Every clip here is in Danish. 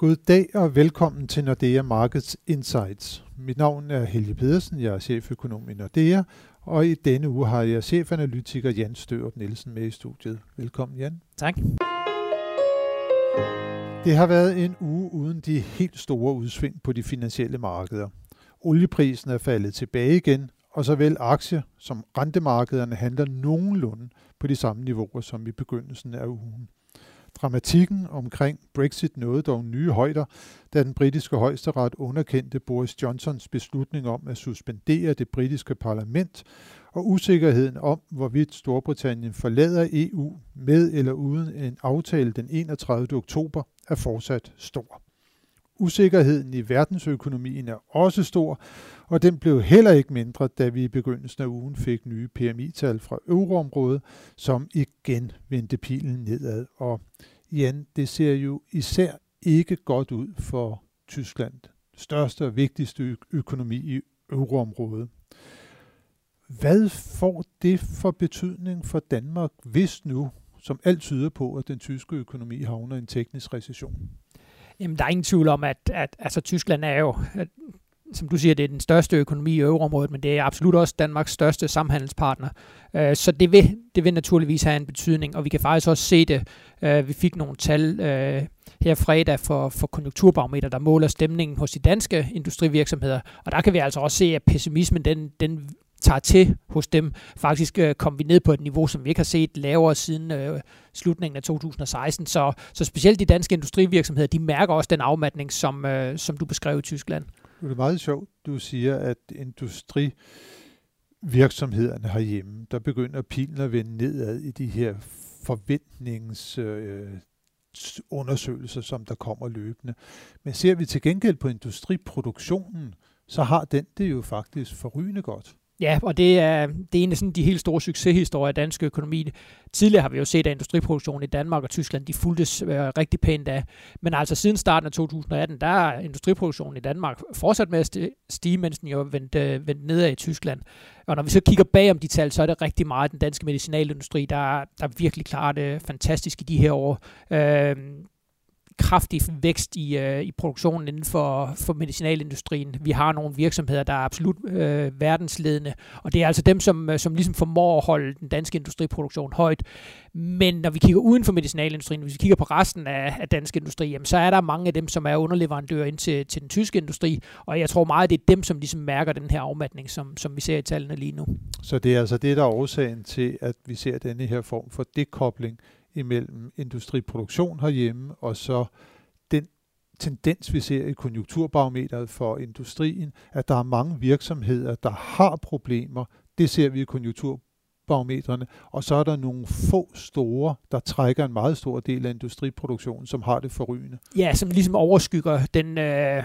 God dag og velkommen til Nordea Markets Insights. Mit navn er Helge Pedersen, jeg er cheføkonom i Nordea, og i denne uge har jeg chefanalytiker Jan Størup Nielsen med i studiet. Velkommen Jan. Tak. Det har været en uge uden de helt store udsving på de finansielle markeder. Olieprisen er faldet tilbage igen, og såvel aktier som rentemarkederne handler nogenlunde på de samme niveauer som i begyndelsen af ugen. Dramatikken omkring Brexit nåede dog nye højder, da den britiske højesteret underkendte Boris Johnsons beslutning om at suspendere det britiske parlament, og usikkerheden om, hvorvidt Storbritannien forlader EU med eller uden en aftale den 31. oktober, er fortsat stor. Usikkerheden i verdensøkonomien er også stor, og den blev heller ikke mindre, da vi i begyndelsen af ugen fik nye PMI-tal fra euroområdet, som igen vendte pilen nedad. Og igen, det ser jo især ikke godt ud for Tyskland, største og vigtigste økonomi i euroområdet. Hvad får det for betydning for Danmark, hvis nu, som alt tyder på, at den tyske økonomi havner i en teknisk recession? Jamen, der er ingen tvivl om, at, at altså, Tyskland er jo, at, som du siger, det er den største økonomi i euroområdet, men det er absolut også Danmarks største samhandelspartner. Øh, så det vil, det vil naturligvis have en betydning, og vi kan faktisk også se det. Øh, vi fik nogle tal øh, her fredag for, for konjunkturbarometer, der måler stemningen hos de danske industrivirksomheder, og der kan vi altså også se, at pessimismen den, den tager til hos dem. Faktisk øh, kom vi ned på et niveau, som vi ikke har set lavere siden øh, slutningen af 2016. Så, så specielt de danske industrivirksomheder, de mærker også den afmatning, som, øh, som du beskrev i Tyskland. Det er meget sjovt, du siger, at industrivirksomhederne herhjemme, der begynder pilen at vende nedad i de her forventnings... Øh, undersøgelser, som der kommer løbende. Men ser vi til gengæld på industriproduktionen, så har den det jo faktisk forrygende godt. Ja, og det er, det er en af sådan de helt store succeshistorier af dansk økonomi. Tidligere har vi jo set, at industriproduktionen i Danmark og Tyskland, de fuldtes øh, rigtig pænt af. Men altså siden starten af 2018, der er industriproduktionen i Danmark fortsat med at stige, mens den jo vendt, øh, vendt nedad i Tyskland. Og når vi så kigger bag om de tal, så er det rigtig meget den danske medicinalindustri, der, der virkelig klarer det øh, fantastisk i de her år. Øh, kraftig vækst i, øh, i produktionen inden for, for medicinalindustrien. Vi har nogle virksomheder, der er absolut øh, verdensledende, og det er altså dem, som, øh, som ligesom formår at holde den danske industriproduktion højt. Men når vi kigger uden for medicinalindustrien, hvis vi kigger på resten af, af dansk industri, jamen, så er der mange af dem, som er underleverandører ind til, til den tyske industri, og jeg tror meget, det er dem, som ligesom mærker den her afmatning, som, som vi ser i tallene lige nu. Så det er altså det, der er årsagen til, at vi ser denne her form for dekobling imellem industriproduktion herhjemme og så den tendens, vi ser i konjunkturbarometeret for industrien, at der er mange virksomheder, der har problemer. Det ser vi i konjunktur barometrene, og så er der nogle få store, der trækker en meget stor del af industriproduktionen, som har det forrygende. Ja, som ligesom overskygger den, øh,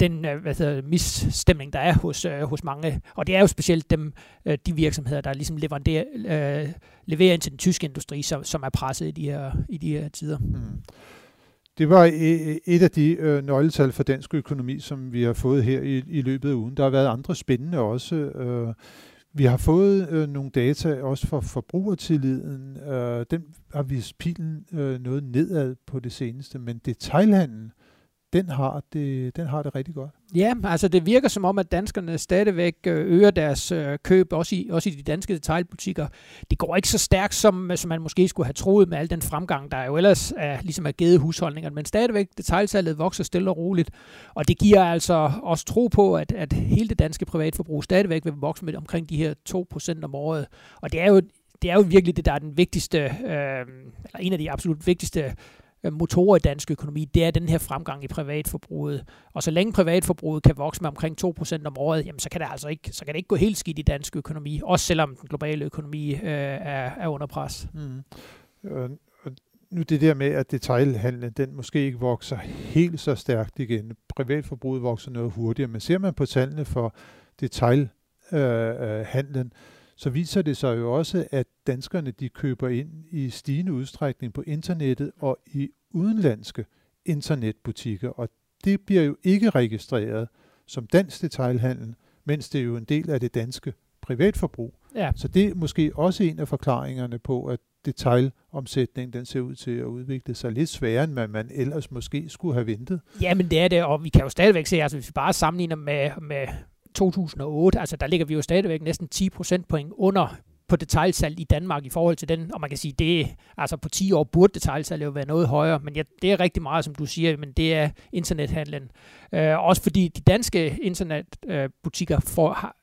den øh, hvad hedder, misstemning, der er hos, øh, hos mange. Og det er jo specielt dem, øh, de virksomheder, der ligesom leverer, øh, leverer ind til den tyske industri, som, som er presset i de her, i de her tider. Mm. Det var et af de øh, nøgletal for dansk økonomi, som vi har fået her i, i løbet af ugen. Der har været andre spændende også. Øh, vi har fået øh, nogle data også for forbrugertilliden. Øh, den har vist pilen øh, noget nedad på det seneste, men detailhandlen den har det, den har det rigtig godt. Ja, altså det virker som om, at danskerne stadigvæk øh, øger deres øh, køb, også i, også i de danske detailbutikker. Det går ikke så stærkt, som, øh, som man måske skulle have troet med al den fremgang, der jo ellers er, ligesom er givet husholdningerne, men stadigvæk detailsalget vokser stille og roligt. Og det giver altså også tro på, at, at hele det danske privatforbrug stadigvæk vil vokse med omkring de her 2% om året. Og det er jo, det er jo virkelig det, der er den vigtigste, øh, eller en af de absolut vigtigste Øh, Øh, motorer i dansk økonomi, det er den her fremgang i privatforbruget. Og så længe privatforbruget kan vokse med omkring 2% om året, jamen så kan det altså ikke, så kan det ikke gå helt skidt i dansk økonomi, også selvom den globale økonomi øh, er, er under pres. Mm. Øh, nu det der med, at detailhandlen, den måske ikke vokser helt så stærkt igen. Privatforbruget vokser noget hurtigere, men ser man på tallene for detailhandlen, øh, øh så viser det sig jo også, at danskerne de køber ind i stigende udstrækning på internettet og i udenlandske internetbutikker, og det bliver jo ikke registreret som dansk detailhandel, mens det er jo en del af det danske privatforbrug. Ja. Så det er måske også en af forklaringerne på, at detaljomsætning den ser ud til at udvikle sig lidt sværere, end man, man ellers måske skulle have ventet. Ja, men det er det, og vi kan jo stadigvæk se, altså hvis vi bare sammenligner med, med 2008, altså der ligger vi jo stadigvæk næsten 10 procentpoint under på detaljsalg i Danmark i forhold til den, og man kan sige, det altså på 10 år burde detaljsalget jo være noget højere, men ja, det er rigtig meget, som du siger, men det er internethandlen. Øh, også fordi de danske internetbutikker får, har,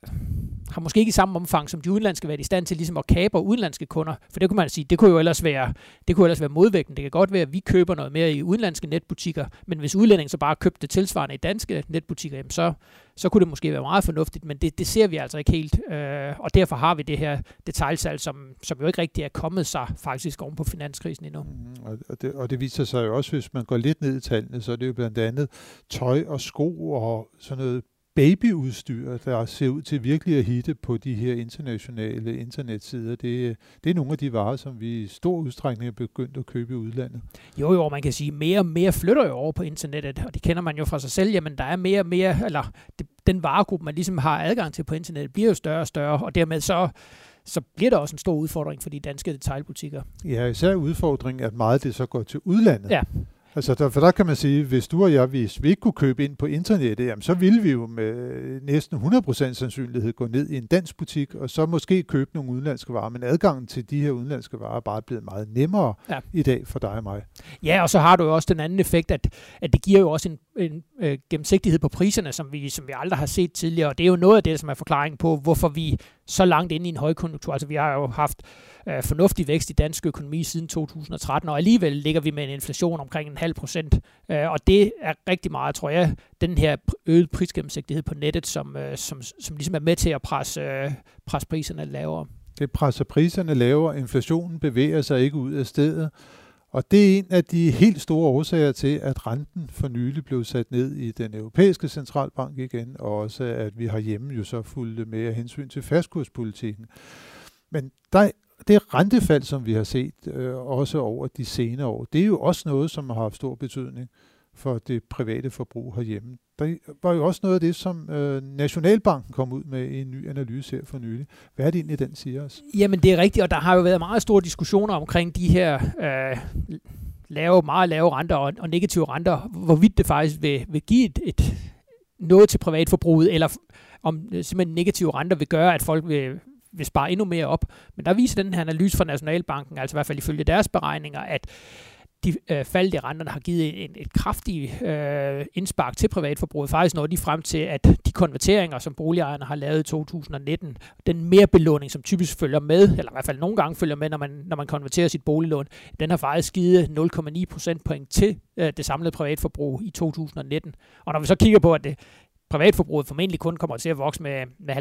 har måske ikke i samme omfang som de udenlandske været i stand til ligesom at kapre udenlandske kunder. For det kunne man sige, det kunne jo ellers være, det kunne ellers være modvægten. Det kan godt være, at vi køber noget mere i udenlandske netbutikker, men hvis udlændingen så bare købte det tilsvarende i danske netbutikker, jamen så, så kunne det måske være meget fornuftigt, men det, det ser vi altså ikke helt. Øh, og derfor har vi det her detaljsalg, som, som jo ikke rigtig er kommet sig faktisk oven på finanskrisen endnu. Mm, og, det, og det viser sig jo også, hvis man går lidt ned i tallene, så er det jo blandt andet tøj og sko og sådan noget babyudstyr, der ser ud til virkelig at hitte på de her internationale internetsider. Det, det er nogle af de varer, som vi i stor udstrækning er begyndt at købe i udlandet. Jo, jo, man kan sige, mere og mere flytter jo over på internettet, og det kender man jo fra sig selv. Jamen, der er mere og mere, eller det, den varegruppe, man ligesom har adgang til på internettet, bliver jo større og større, og dermed så så bliver der også en stor udfordring for de danske detaljbutikker. Ja, især udfordringen, at meget det så går til udlandet. Ja. Altså, der, for der kan man sige, hvis du og jeg, hvis vi ikke kunne købe ind på internettet, jamen, så ville vi jo med næsten 100% sandsynlighed gå ned i en dansk butik, og så måske købe nogle udenlandske varer. Men adgangen til de her udenlandske varer er bare blevet meget nemmere ja. i dag for dig og mig. Ja, og så har du jo også den anden effekt, at, at det giver jo også en, en øh, gennemsigtighed på priserne, som vi, som vi aldrig har set tidligere. Og det er jo noget af det, som er forklaringen på, hvorfor vi så langt inde i en højkonjunktur. Altså vi har jo haft øh, fornuftig vækst i dansk økonomi siden 2013, og alligevel ligger vi med en inflation omkring en halv procent. Øh, og det er rigtig meget, tror jeg, den her øget prisgennemsigtighed på nettet, som, øh, som, som ligesom er med til at presse, øh, presse priserne lavere. Det presser priserne lavere, inflationen bevæger sig ikke ud af stedet, og det er en af de helt store årsager til, at renten for nylig blev sat ned i den europæiske centralbank igen, og også at vi har hjemme jo så fulgt med af hensyn til fastkurspolitikken. Men der, det rentefald, som vi har set øh, også over de senere år, det er jo også noget, som har haft stor betydning for det private forbrug herhjemme. Der var jo også noget af det, som øh, Nationalbanken kom ud med i en ny analyse her for nylig. Hvad er det egentlig, den siger os? Jamen, det er rigtigt, og der har jo været meget store diskussioner omkring de her øh, lave, meget lave renter og, og negative renter, hvorvidt det faktisk vil, vil give et, et noget til privatforbruget, eller om øh, simpelthen negative renter vil gøre, at folk vil, vil spare endnu mere op. Men der viser den her analyse fra Nationalbanken, altså i hvert fald ifølge deres beregninger, at de øh, fald i renterne har givet en, et kraftigt øh, indspark til privatforbruget. Faktisk når de frem til, at de konverteringer, som boligejerne har lavet i 2019, den mere belåning, som typisk følger med, eller i hvert fald nogle gange følger med, når man, når man konverterer sit boliglån, den har faktisk givet 0,9 procentpoint til øh, det samlede privatforbrug i 2019. Og når vi så kigger på, at det privatforbruget formentlig kun kommer til at vokse med, med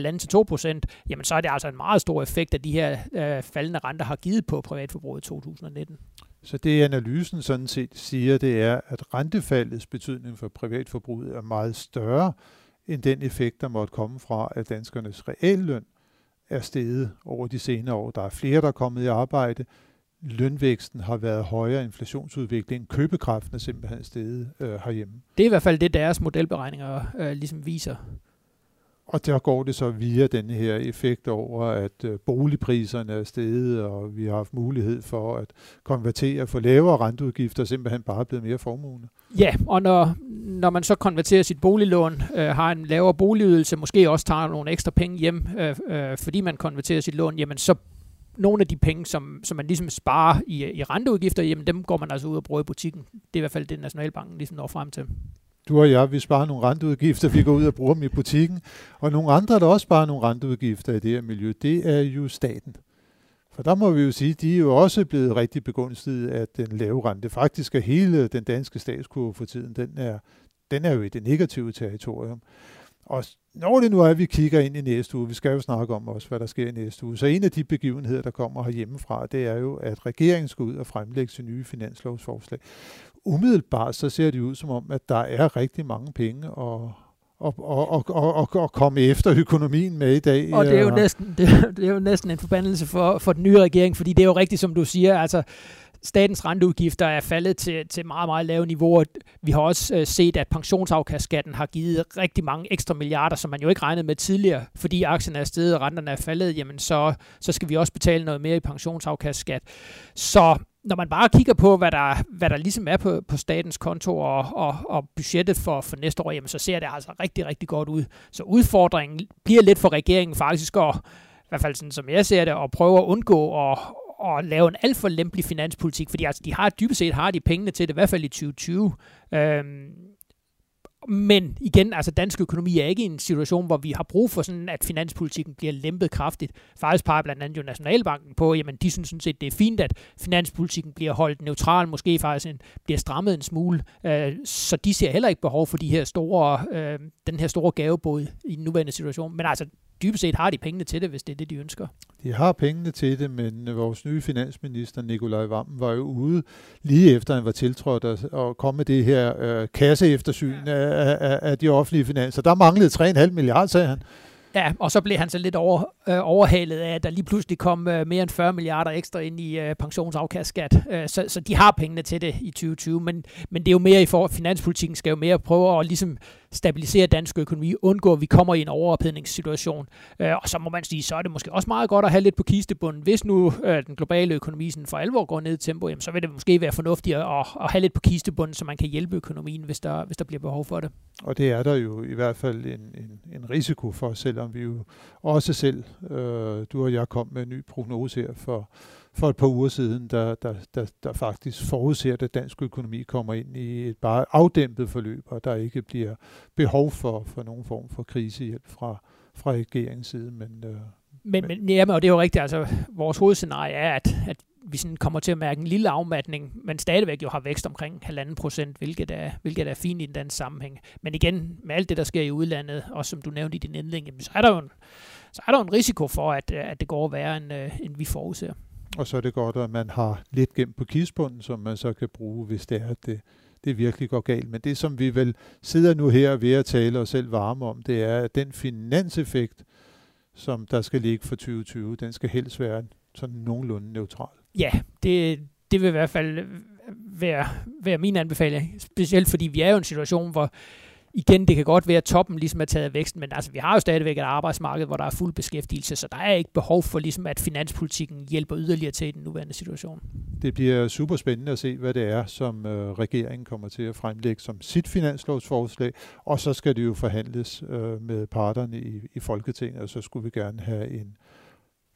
1,5-2%, jamen så er det altså en meget stor effekt, at de her øh, faldende renter har givet på privatforbruget i 2019. Så det analysen sådan set siger, det er, at rentefaldets betydning for privatforbruget er meget større end den effekt, der måtte komme fra, at danskernes realløn er steget over de senere år. Der er flere, der er kommet i arbejde. Lønvæksten har været højere, inflationsudviklingen, købekraften er simpelthen steget øh, herhjemme. Det er i hvert fald det, deres modelberegninger øh, ligesom viser. Og der går det så via den her effekt over, at øh, boligpriserne er steget, og vi har haft mulighed for at konvertere for lavere renteudgifter, simpelthen bare blevet mere formuende. Ja, og når, når man så konverterer sit boliglån, øh, har en lavere boligydelse, måske også tager nogle ekstra penge hjem, øh, øh, fordi man konverterer sit lån, jamen så nogle af de penge, som, som man ligesom sparer i, i renteudgifter, jamen dem går man altså ud og bruger i butikken. Det er i hvert fald det, Nationalbanken ligesom når frem til. Du og jeg, vi sparer nogle renteudgifter, vi går ud og bruger dem i butikken. Og nogle andre, der også sparer nogle renteudgifter i det her miljø, det er jo staten. For der må vi jo sige, de er jo også blevet rigtig begunstiget af den lave rente. Faktisk er hele den danske statskurve for tiden, den er, den er jo i det negative territorium. Og når det nu er, at vi kigger ind i næste uge, vi skal jo snakke om også, hvad der sker i næste uge, så en af de begivenheder, der kommer herhjemmefra, det er jo, at regeringen skal ud og fremlægge sin nye finanslovsforslag umiddelbart så ser det ud som om, at der er rigtig mange penge og, og, og, og, og, og komme efter økonomien med i dag. Og det er jo næsten, det, er, det er jo næsten en forbandelse for, for den nye regering, fordi det er jo rigtigt, som du siger, altså statens renteudgifter er faldet til, til meget, meget lave niveauer. Vi har også øh, set, at pensionsafkastskatten har givet rigtig mange ekstra milliarder, som man jo ikke regnede med tidligere, fordi aktien er steget og renterne er faldet, jamen så, så skal vi også betale noget mere i pensionsafkastskat. Så når man bare kigger på, hvad der, hvad der ligesom er på, på statens konto og, og, og budgettet for, for næste år, jamen så ser det altså rigtig, rigtig godt ud. Så udfordringen bliver lidt for regeringen faktisk at, i hvert fald sådan som jeg ser det, at prøve at undgå at, at lave en alt for lempelig finanspolitik, fordi altså, de har dybest set har de pengene til det, i hvert fald i 2020. Øhm, men igen, altså dansk økonomi er ikke i en situation, hvor vi har brug for sådan, at finanspolitikken bliver lempet kraftigt. Faktisk peger blandt andet jo Nationalbanken på, jamen de synes sådan set, det er fint, at finanspolitikken bliver holdt neutral, måske faktisk en, bliver strammet en smule. Øh, så de ser heller ikke behov for de her store, øh, den her store gavebåd i den nuværende situation. Men altså, dybest set har de pengene til det, hvis det er det, de ønsker. De har pengene til det, men vores nye finansminister, Nikolaj Vammen, var jo ude lige efter han var tiltrådt og kom med det her øh, kasseeftersyn ja. af, af, af de offentlige finanser. Der manglede 3,5 milliarder, sagde han. Ja, og så blev han så lidt over, øh, overhalet af, at der lige pludselig kom øh, mere end 40 milliarder ekstra ind i øh, pensionsafkastskat. Øh, så, så de har pengene til det i 2020, men, men det er jo mere i for, finanspolitikken skal jo mere prøve at ligesom stabilisere dansk økonomi, undgå at vi kommer i en overophedningssituation. Øh, og så må man sige, så er det måske også meget godt at have lidt på kistebunden. Hvis nu øh, den globale økonomi sådan for alvor går ned i tempo, jamen, så vil det måske være fornuftigt at, at have lidt på kistebunden, så man kan hjælpe økonomien, hvis der, hvis der bliver behov for det. Og det er der jo i hvert fald en, en, en risiko for, selvom vi jo også selv, øh, du og jeg kom med en ny prognose her for for et par uger siden, der, der, der, der faktisk forudser, at dansk økonomi kommer ind i et bare afdæmpet forløb, og der ikke bliver behov for, for nogen form for krisehjælp fra, fra regeringens side. Men, øh, men, men, jamen, og det er jo rigtigt, altså vores hovedscenarie er, at, at vi sådan kommer til at mærke en lille afmatning, men stadigvæk jo har vækst omkring halvanden procent, hvilket er, hvilket er fint i den sammenhæng. Men igen, med alt det, der sker i udlandet, og som du nævnte i din indlæng, så er der jo en, så er der en risiko for, at, at det går værre, end, øh, end vi forudser. Og så er det godt, at man har lidt gemt på kidsbunden, som man så kan bruge, hvis det er, at det, det virkelig går galt. Men det, som vi vel sidder nu her ved at tale os selv varme om, det er, at den finanseffekt, som der skal ligge for 2020, den skal helst være sådan nogenlunde neutral. Ja, det, det vil i hvert fald være, være min anbefaling. Specielt fordi vi er jo i en situation, hvor igen, det kan godt være, at toppen ligesom er taget af væksten, men altså, vi har jo stadigvæk et arbejdsmarked, hvor der er fuld beskæftigelse, så der er ikke behov for, ligesom, at finanspolitikken hjælper yderligere til i den nuværende situation. Det bliver super spændende at se, hvad det er, som øh, regeringen kommer til at fremlægge som sit finanslovsforslag, og så skal det jo forhandles øh, med parterne i, i Folketinget, og så skulle vi gerne have en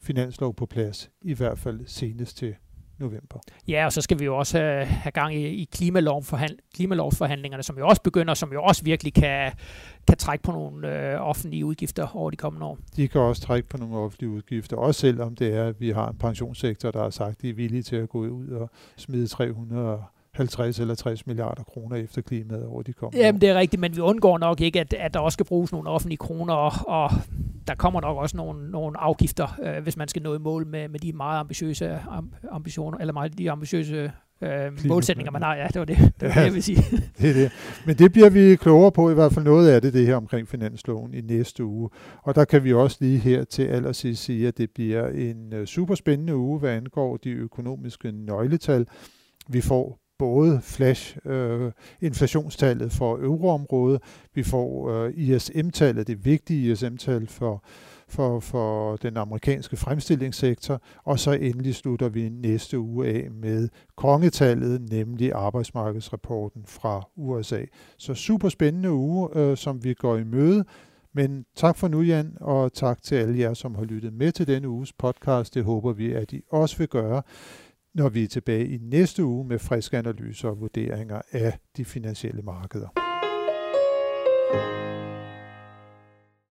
finanslov på plads, i hvert fald senest til november. Ja, og så skal vi jo også have, have gang i, i klimalovforhand, klimalovsforhandlingerne, som jo også begynder, som jo også virkelig kan, kan trække på nogle øh, offentlige udgifter over de kommende år. De kan også trække på nogle offentlige udgifter, også selvom det er, at vi har en pensionssektor, der har sagt, at de er villige til at gå ud og smide 300 50 eller 60 milliarder kroner efter klimaet over de kommende Jamen, det er rigtigt, men vi undgår nok ikke, at, at der også skal bruges nogle offentlige kroner, og, og der kommer nok også nogle, nogle afgifter, øh, hvis man skal nå i mål med, med de meget ambitiøse ambitioner, eller meget de ambitiøse øh, målsætninger, man har. Ja, det var det, det, var ja, det jeg vil sige. det er det. Men det bliver vi klogere på, i hvert fald noget af det, det her omkring finansloven i næste uge. Og der kan vi også lige her til allersidst sige, at det bliver en uh, super spændende uge, hvad angår de økonomiske nøgletal. Vi får både flash øh, inflationstallet for euroområdet, vi får øh, ISM-tallet, det vigtige ISM-tal for, for, for den amerikanske fremstillingssektor, og så endelig slutter vi næste uge af med kongetallet, nemlig arbejdsmarkedsrapporten fra USA. Så super spændende uge, øh, som vi går i møde. Men tak for nu, Jan, og tak til alle jer, som har lyttet med til denne uges podcast. Det håber vi, at I også vil gøre når vi er tilbage i næste uge med friske analyser og vurderinger af de finansielle markeder. thank you